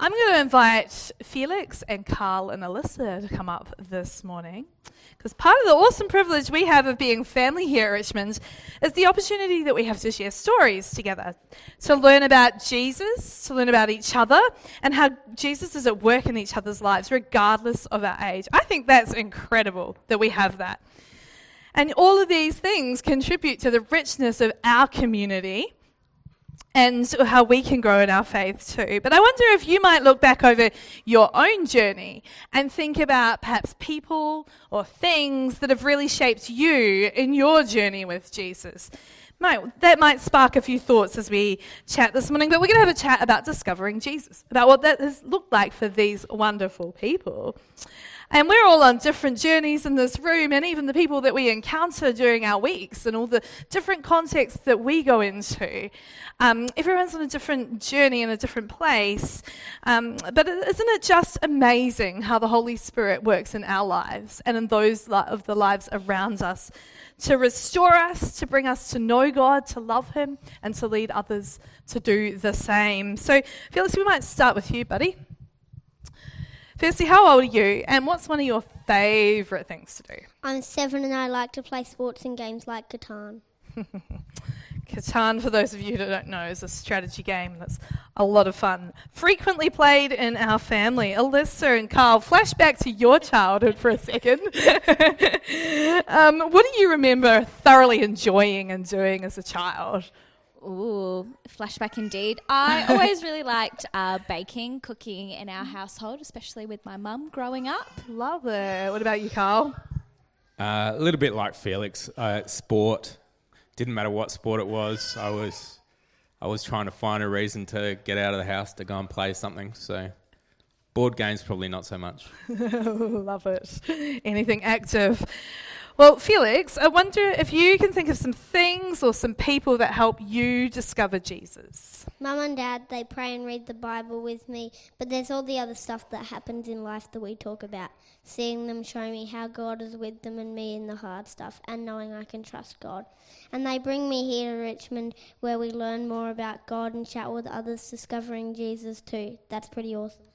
I'm going to invite Felix and Carl and Alyssa to come up this morning. Because part of the awesome privilege we have of being family here at Richmond is the opportunity that we have to share stories together, to learn about Jesus, to learn about each other, and how Jesus is at work in each other's lives, regardless of our age. I think that's incredible that we have that. And all of these things contribute to the richness of our community and how we can grow in our faith too. But I wonder if you might look back over your own journey and think about perhaps people or things that have really shaped you in your journey with Jesus. Might, that might spark a few thoughts as we chat this morning, but we're going to have a chat about discovering Jesus, about what that has looked like for these wonderful people. And we're all on different journeys in this room, and even the people that we encounter during our weeks and all the different contexts that we go into. Um, everyone's on a different journey in a different place. Um, but isn't it just amazing how the Holy Spirit works in our lives and in those of the lives around us to restore us, to bring us to know God, to love Him, and to lead others to do the same? So, Felix, we might start with you, buddy. Firstly, how old are you, and what's one of your favourite things to do? I'm seven and I like to play sports and games like Catan. Catan, for those of you that don't know, is a strategy game that's a lot of fun. Frequently played in our family. Alyssa and Carl, flashback to your childhood for a second. um, what do you remember thoroughly enjoying and doing as a child? Ooh, flashback indeed. I always really liked uh, baking, cooking in our household, especially with my mum growing up. Love it. What about you, Carl? Uh, a little bit like Felix. Uh, sport. Didn't matter what sport it was. I was, I was trying to find a reason to get out of the house to go and play something. So, board games probably not so much. Love it. Anything active. Well, Felix, I wonder if you can think of some things or some people that help you discover Jesus. Mum and Dad, they pray and read the Bible with me, but there's all the other stuff that happens in life that we talk about. Seeing them show me how God is with them and me in the hard stuff, and knowing I can trust God. And they bring me here to Richmond where we learn more about God and chat with others discovering Jesus too. That's pretty awesome.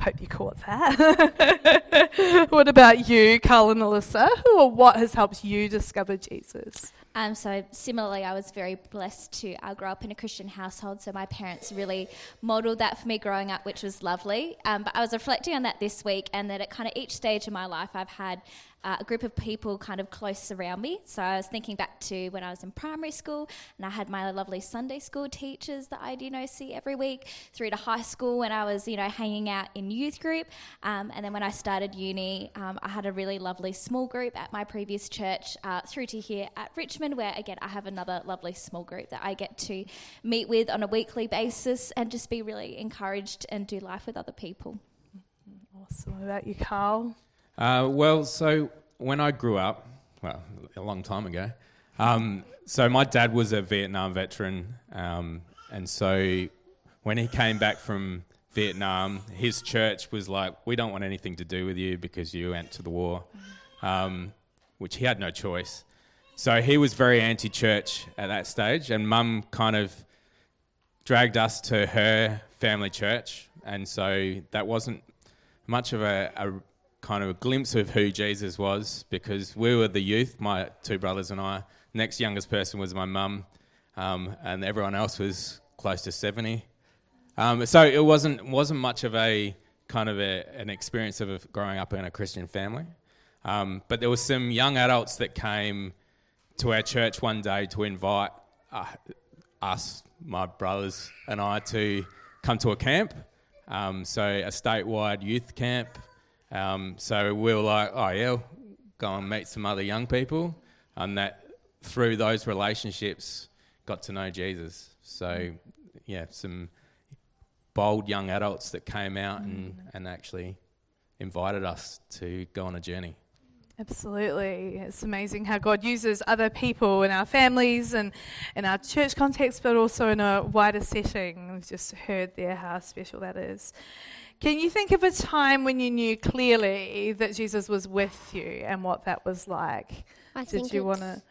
Hope you caught that. what about you, Carl and Alyssa? Who or what has helped you discover Jesus? Um, so similarly, I was very blessed to uh, grow up in a Christian household. So my parents really modelled that for me growing up, which was lovely. Um, but I was reflecting on that this week, and that at kind of each stage of my life, I've had uh, a group of people kind of close around me. So I was thinking back to when I was in primary school and I had my lovely Sunday school teachers that I'd, you know, see every week, through to high school when I was, you know, hanging out in youth group. Um, and then when I started uni, um, I had a really lovely small group at my previous church, uh, through to here at Richmond, where again, I have another lovely small group that I get to meet with on a weekly basis and just be really encouraged and do life with other people. Awesome. What about you, Carl? Uh, well, so when I grew up, well, a long time ago, um, so my dad was a Vietnam veteran, um, and so when he came back from Vietnam, his church was like, "We don't want anything to do with you because you went to the war," um, which he had no choice. So he was very anti-church at that stage, and Mum kind of dragged us to her family church, and so that wasn't much of a, a kind of a glimpse of who Jesus was because we were the youth, my two brothers and I. Next youngest person was my mum, um, and everyone else was close to 70. Um, so it wasn't, wasn't much of a kind of a, an experience of growing up in a Christian family. Um, but there were some young adults that came to our church one day to invite uh, us, my brothers and I, to come to a camp. Um, so a statewide youth camp um, so we were like, oh yeah, go and meet some other young people, and that through those relationships got to know Jesus. So yeah, some bold young adults that came out and, and actually invited us to go on a journey. Absolutely. It's amazing how God uses other people in our families and in our church context, but also in a wider setting. We've just heard there how special that is. Can you think of a time when you knew clearly that Jesus was with you and what that was like? I did you want to?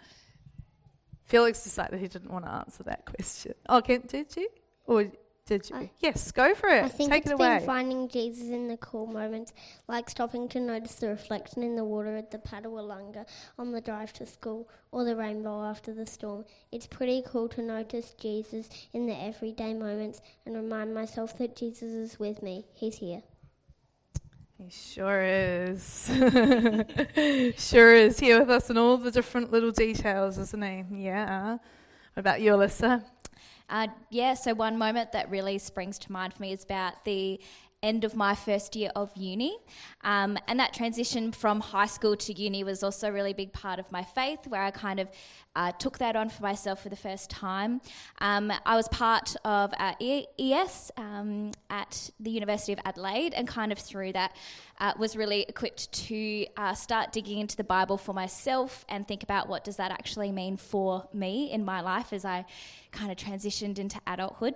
Felix decided he didn't want to answer that question. Oh, can, did you? Or Did you? I- yes, go for it. I think Take it's it been finding Jesus in the cool moments, like stopping to notice the reflection in the water at the Patawalonga on the drive to school, or the rainbow after the storm. It's pretty cool to notice Jesus in the everyday moments and remind myself that Jesus is with me. He's here. He sure is. sure is here with us in all the different little details, isn't he? Yeah. What about you, Alyssa? Uh, yeah, so one moment that really springs to mind for me is about the end of my first year of uni. Um, and that transition from high school to uni was also a really big part of my faith, where I kind of uh, took that on for myself for the first time. Um, I was part of uh, ES um, at the University of Adelaide, and kind of through that uh, was really equipped to uh, start digging into the Bible for myself and think about what does that actually mean for me in my life as I kind of transitioned into adulthood.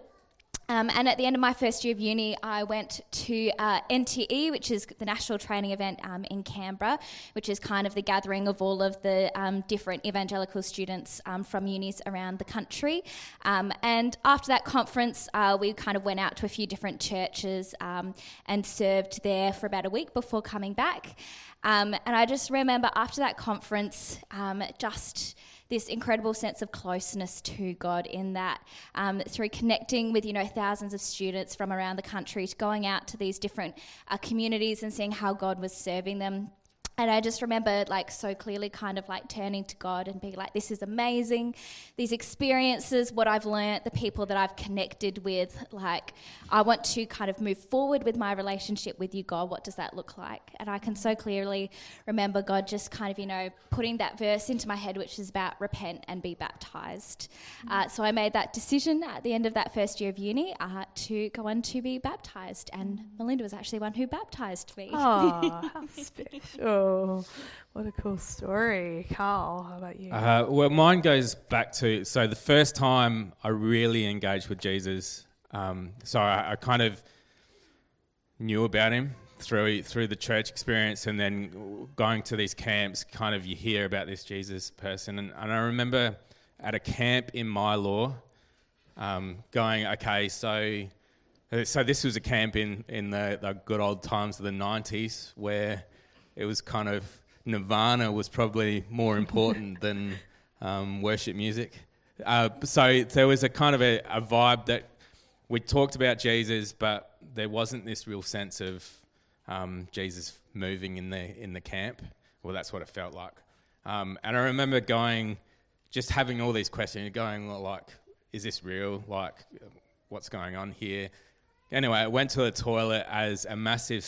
Um, and at the end of my first year of uni, I went to uh, NTE, which is the national training event um, in Canberra, which is kind of the gathering of all of the um, different evangelical students um, from unis around the country. Um, and after that conference, uh, we kind of went out to a few different churches um, and served there for about a week before coming back. And I just remember after that conference, just this incredible sense of closeness to God in that um, through connecting with you know thousands of students from around the country going out to these different uh, communities and seeing how God was serving them. And I just remember, like, so clearly kind of like turning to God and being like, this is amazing. These experiences, what I've learnt, the people that I've connected with, like, I want to kind of move forward with my relationship with you, God. What does that look like? And I can so clearly remember God just kind of, you know, putting that verse into my head, which is about repent and be baptized. Uh, so I made that decision at the end of that first year of uni uh, to go on to be baptized. And Melinda was actually one who baptized me. Oh, how What a cool story. Carl, how about you? Uh, well, mine goes back to so the first time I really engaged with Jesus. Um, so I, I kind of knew about him through through the church experience, and then going to these camps. Kind of you hear about this Jesus person, and, and I remember at a camp in Mylor, um, going, okay, so so this was a camp in in the, the good old times of the '90s where it was kind of Nirvana was probably more important than um, worship music. Uh, so there was a kind of a, a vibe that we talked about Jesus, but there wasn't this real sense of um, Jesus moving in the in the camp. Well, that's what it felt like. Um, and I remember going, just having all these questions, going well, like, is this real? Like, what's going on here? Anyway, I went to the toilet as a massive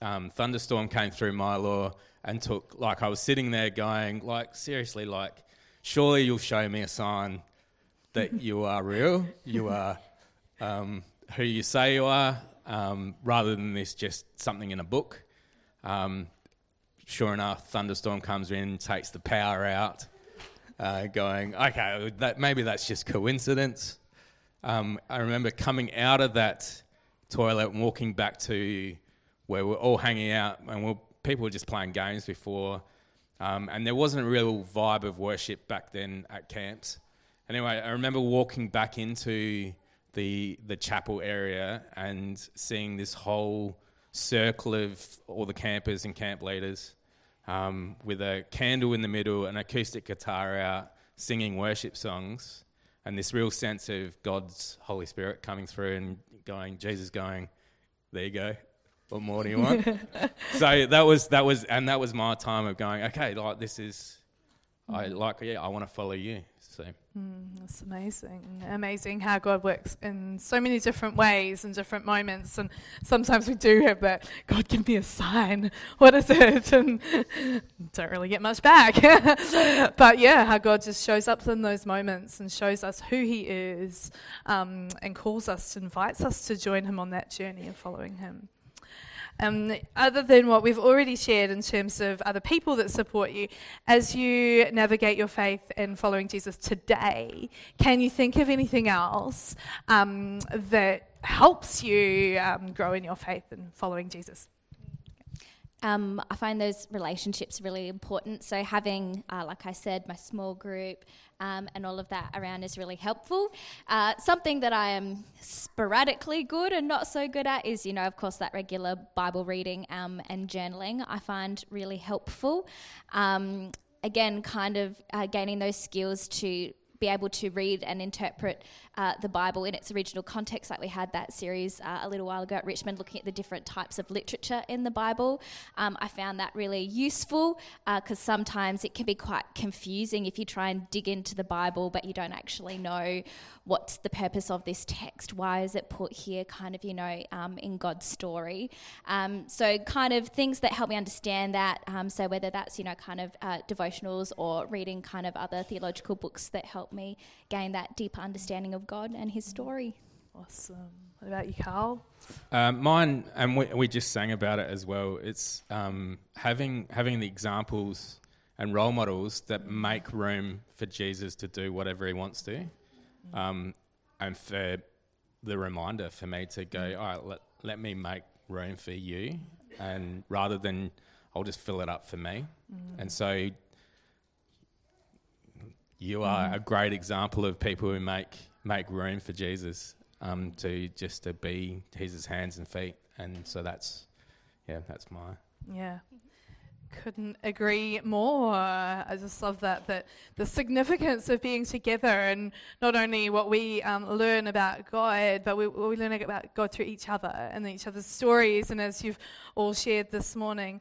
um, thunderstorm came through Mylor and took, like, I was sitting there going, like, seriously, like, surely you'll show me a sign that you are real, you are um, who you say you are, um, rather than this just something in a book. Um, sure enough, thunderstorm comes in, takes the power out, uh, going, okay, that, maybe that's just coincidence. Um, I remember coming out of that toilet and walking back to where we're all hanging out, and we're, people were just playing games before. Um, and there wasn't a real vibe of worship back then at camps. Anyway, I remember walking back into the the chapel area and seeing this whole circle of all the campers and camp leaders um, with a candle in the middle, an acoustic guitar out, singing worship songs, and this real sense of God's Holy Spirit coming through and going, Jesus going, there you go. What more do you want? so that was that was and that was my time of going, okay, like this is I like yeah, I want to follow you. So That's amazing. Amazing how God works in so many different ways and different moments. And sometimes we do have that, God, give me a sign. What is it? And don't really get much back. but yeah, how God just shows up in those moments and shows us who He is um, and calls us, invites us to join Him on that journey of following Him. Um, other than what we've already shared in terms of other people that support you, as you navigate your faith in following Jesus today, can you think of anything else um, that helps you um, grow in your faith and following Jesus? Um, I find those relationships really important. So having, uh, like I said, my small group, um, and all of that around is really helpful. Uh, something that I am sporadically good and not so good at is, you know, of course, that regular Bible reading um, and journaling I find really helpful. Um, again, kind of uh, gaining those skills to be able to read and interpret uh, the Bible in its original context, like we had that series uh, a little while ago at Richmond, looking at the different types of literature in the Bible. Um, I found that really useful because uh, sometimes it can be quite confusing if you try and dig into the Bible, but you don't actually know what's the purpose of this text, why is it put here, kind of, you know, um, in God's story. Um, so, kind of things that help me understand that. Um, so, whether that's, you know, kind of uh, devotionals or reading kind of other theological books that help me gain that deeper understanding of God and His story. Awesome. What about you, Carl? Um, mine, and we, we, just sang about it as well. It's um, having having the examples and role models that make room for Jesus to do whatever He wants to, um, and for the reminder for me to go, all right, let let me make room for you, and rather than I'll just fill it up for me, mm. and so you are mm. a great example of people who make make room for Jesus um, to just to be his hands and feet, and so that's yeah, that's my yeah. Couldn't agree more. I just love that that the significance of being together and not only what we um, learn about God, but we, we learn about God through each other and each other's stories, and as you've all shared this morning.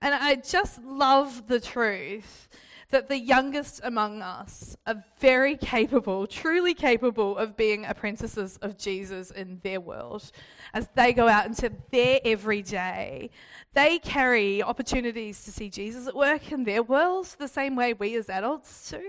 And I just love the truth that the youngest among us are very capable, truly capable of being apprentices of Jesus in their world. As they go out into their everyday, they carry opportunities to see Jesus at work in their world the same way we as adults do.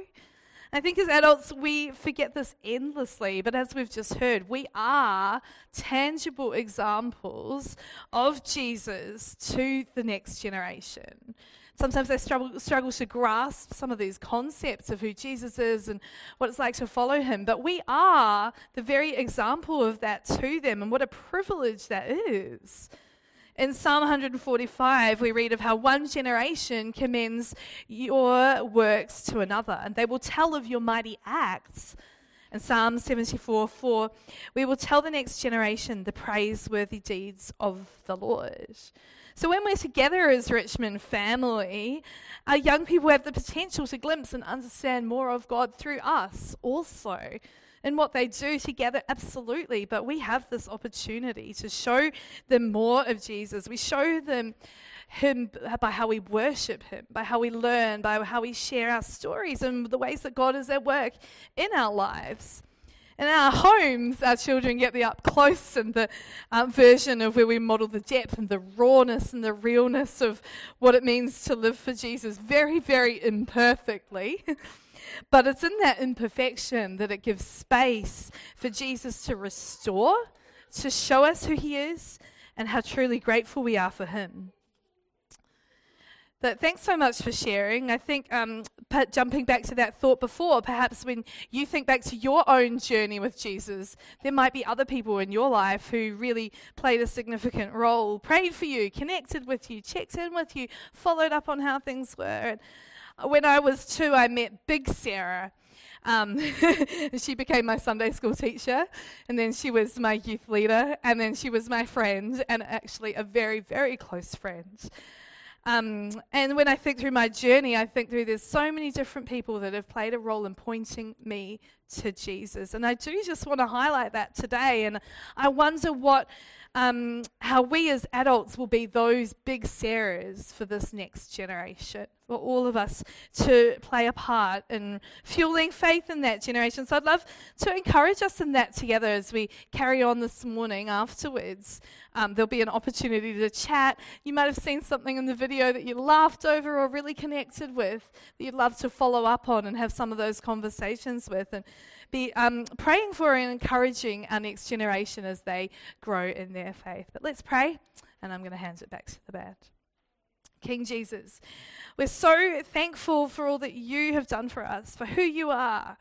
I think as adults, we forget this endlessly, but as we've just heard, we are tangible examples of Jesus to the next generation. Sometimes they struggle, struggle to grasp some of these concepts of who Jesus is and what it's like to follow him. But we are the very example of that to them, and what a privilege that is. In Psalm 145, we read of how one generation commends your works to another, and they will tell of your mighty acts. In Psalm 74 4, we will tell the next generation the praiseworthy deeds of the Lord. So when we're together as Richmond family, our young people have the potential to glimpse and understand more of God through us also. In what they do together, absolutely. But we have this opportunity to show them more of Jesus. We show them him by how we worship Him, by how we learn, by how we share our stories, and the ways that God is at work in our lives. In our homes, our children get the up close and the um, version of where we model the depth and the rawness and the realness of what it means to live for Jesus very, very imperfectly. but it's in that imperfection that it gives space for Jesus to restore, to show us who He is, and how truly grateful we are for Him. But thanks so much for sharing. I think um, jumping back to that thought before, perhaps when you think back to your own journey with Jesus, there might be other people in your life who really played a significant role, prayed for you, connected with you, checked in with you, followed up on how things were. And when I was two, I met Big Sarah. Um, she became my Sunday school teacher, and then she was my youth leader, and then she was my friend, and actually a very, very close friend. Um, and when I think through my journey, I think through there's so many different people that have played a role in pointing me to Jesus. And I do just want to highlight that today. And I wonder what um, how we as adults will be those big Sarahs for this next generation, for all of us to play a part in fueling faith in that generation. So I'd love to encourage us in that together as we carry on this morning afterwards. Um, there'll be an opportunity to chat. You might have seen something in the video that you laughed over or really connected with that you'd love to follow up on and have some of those conversations with. And be um, praying for and encouraging our next generation as they grow in their faith. But let's pray, and I'm going to hand it back to the band. King Jesus, we're so thankful for all that you have done for us, for who you are,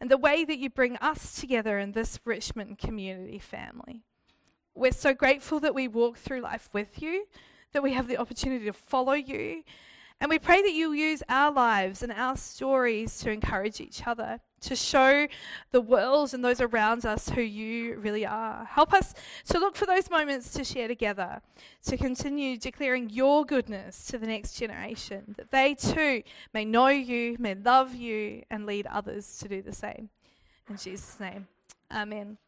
and the way that you bring us together in this Richmond community family. We're so grateful that we walk through life with you, that we have the opportunity to follow you, And we pray that you'll use our lives and our stories to encourage each other, to show the world and those around us who you really are. Help us to look for those moments to share together, to continue declaring your goodness to the next generation, that they too may know you, may love you, and lead others to do the same. In Jesus' name, amen.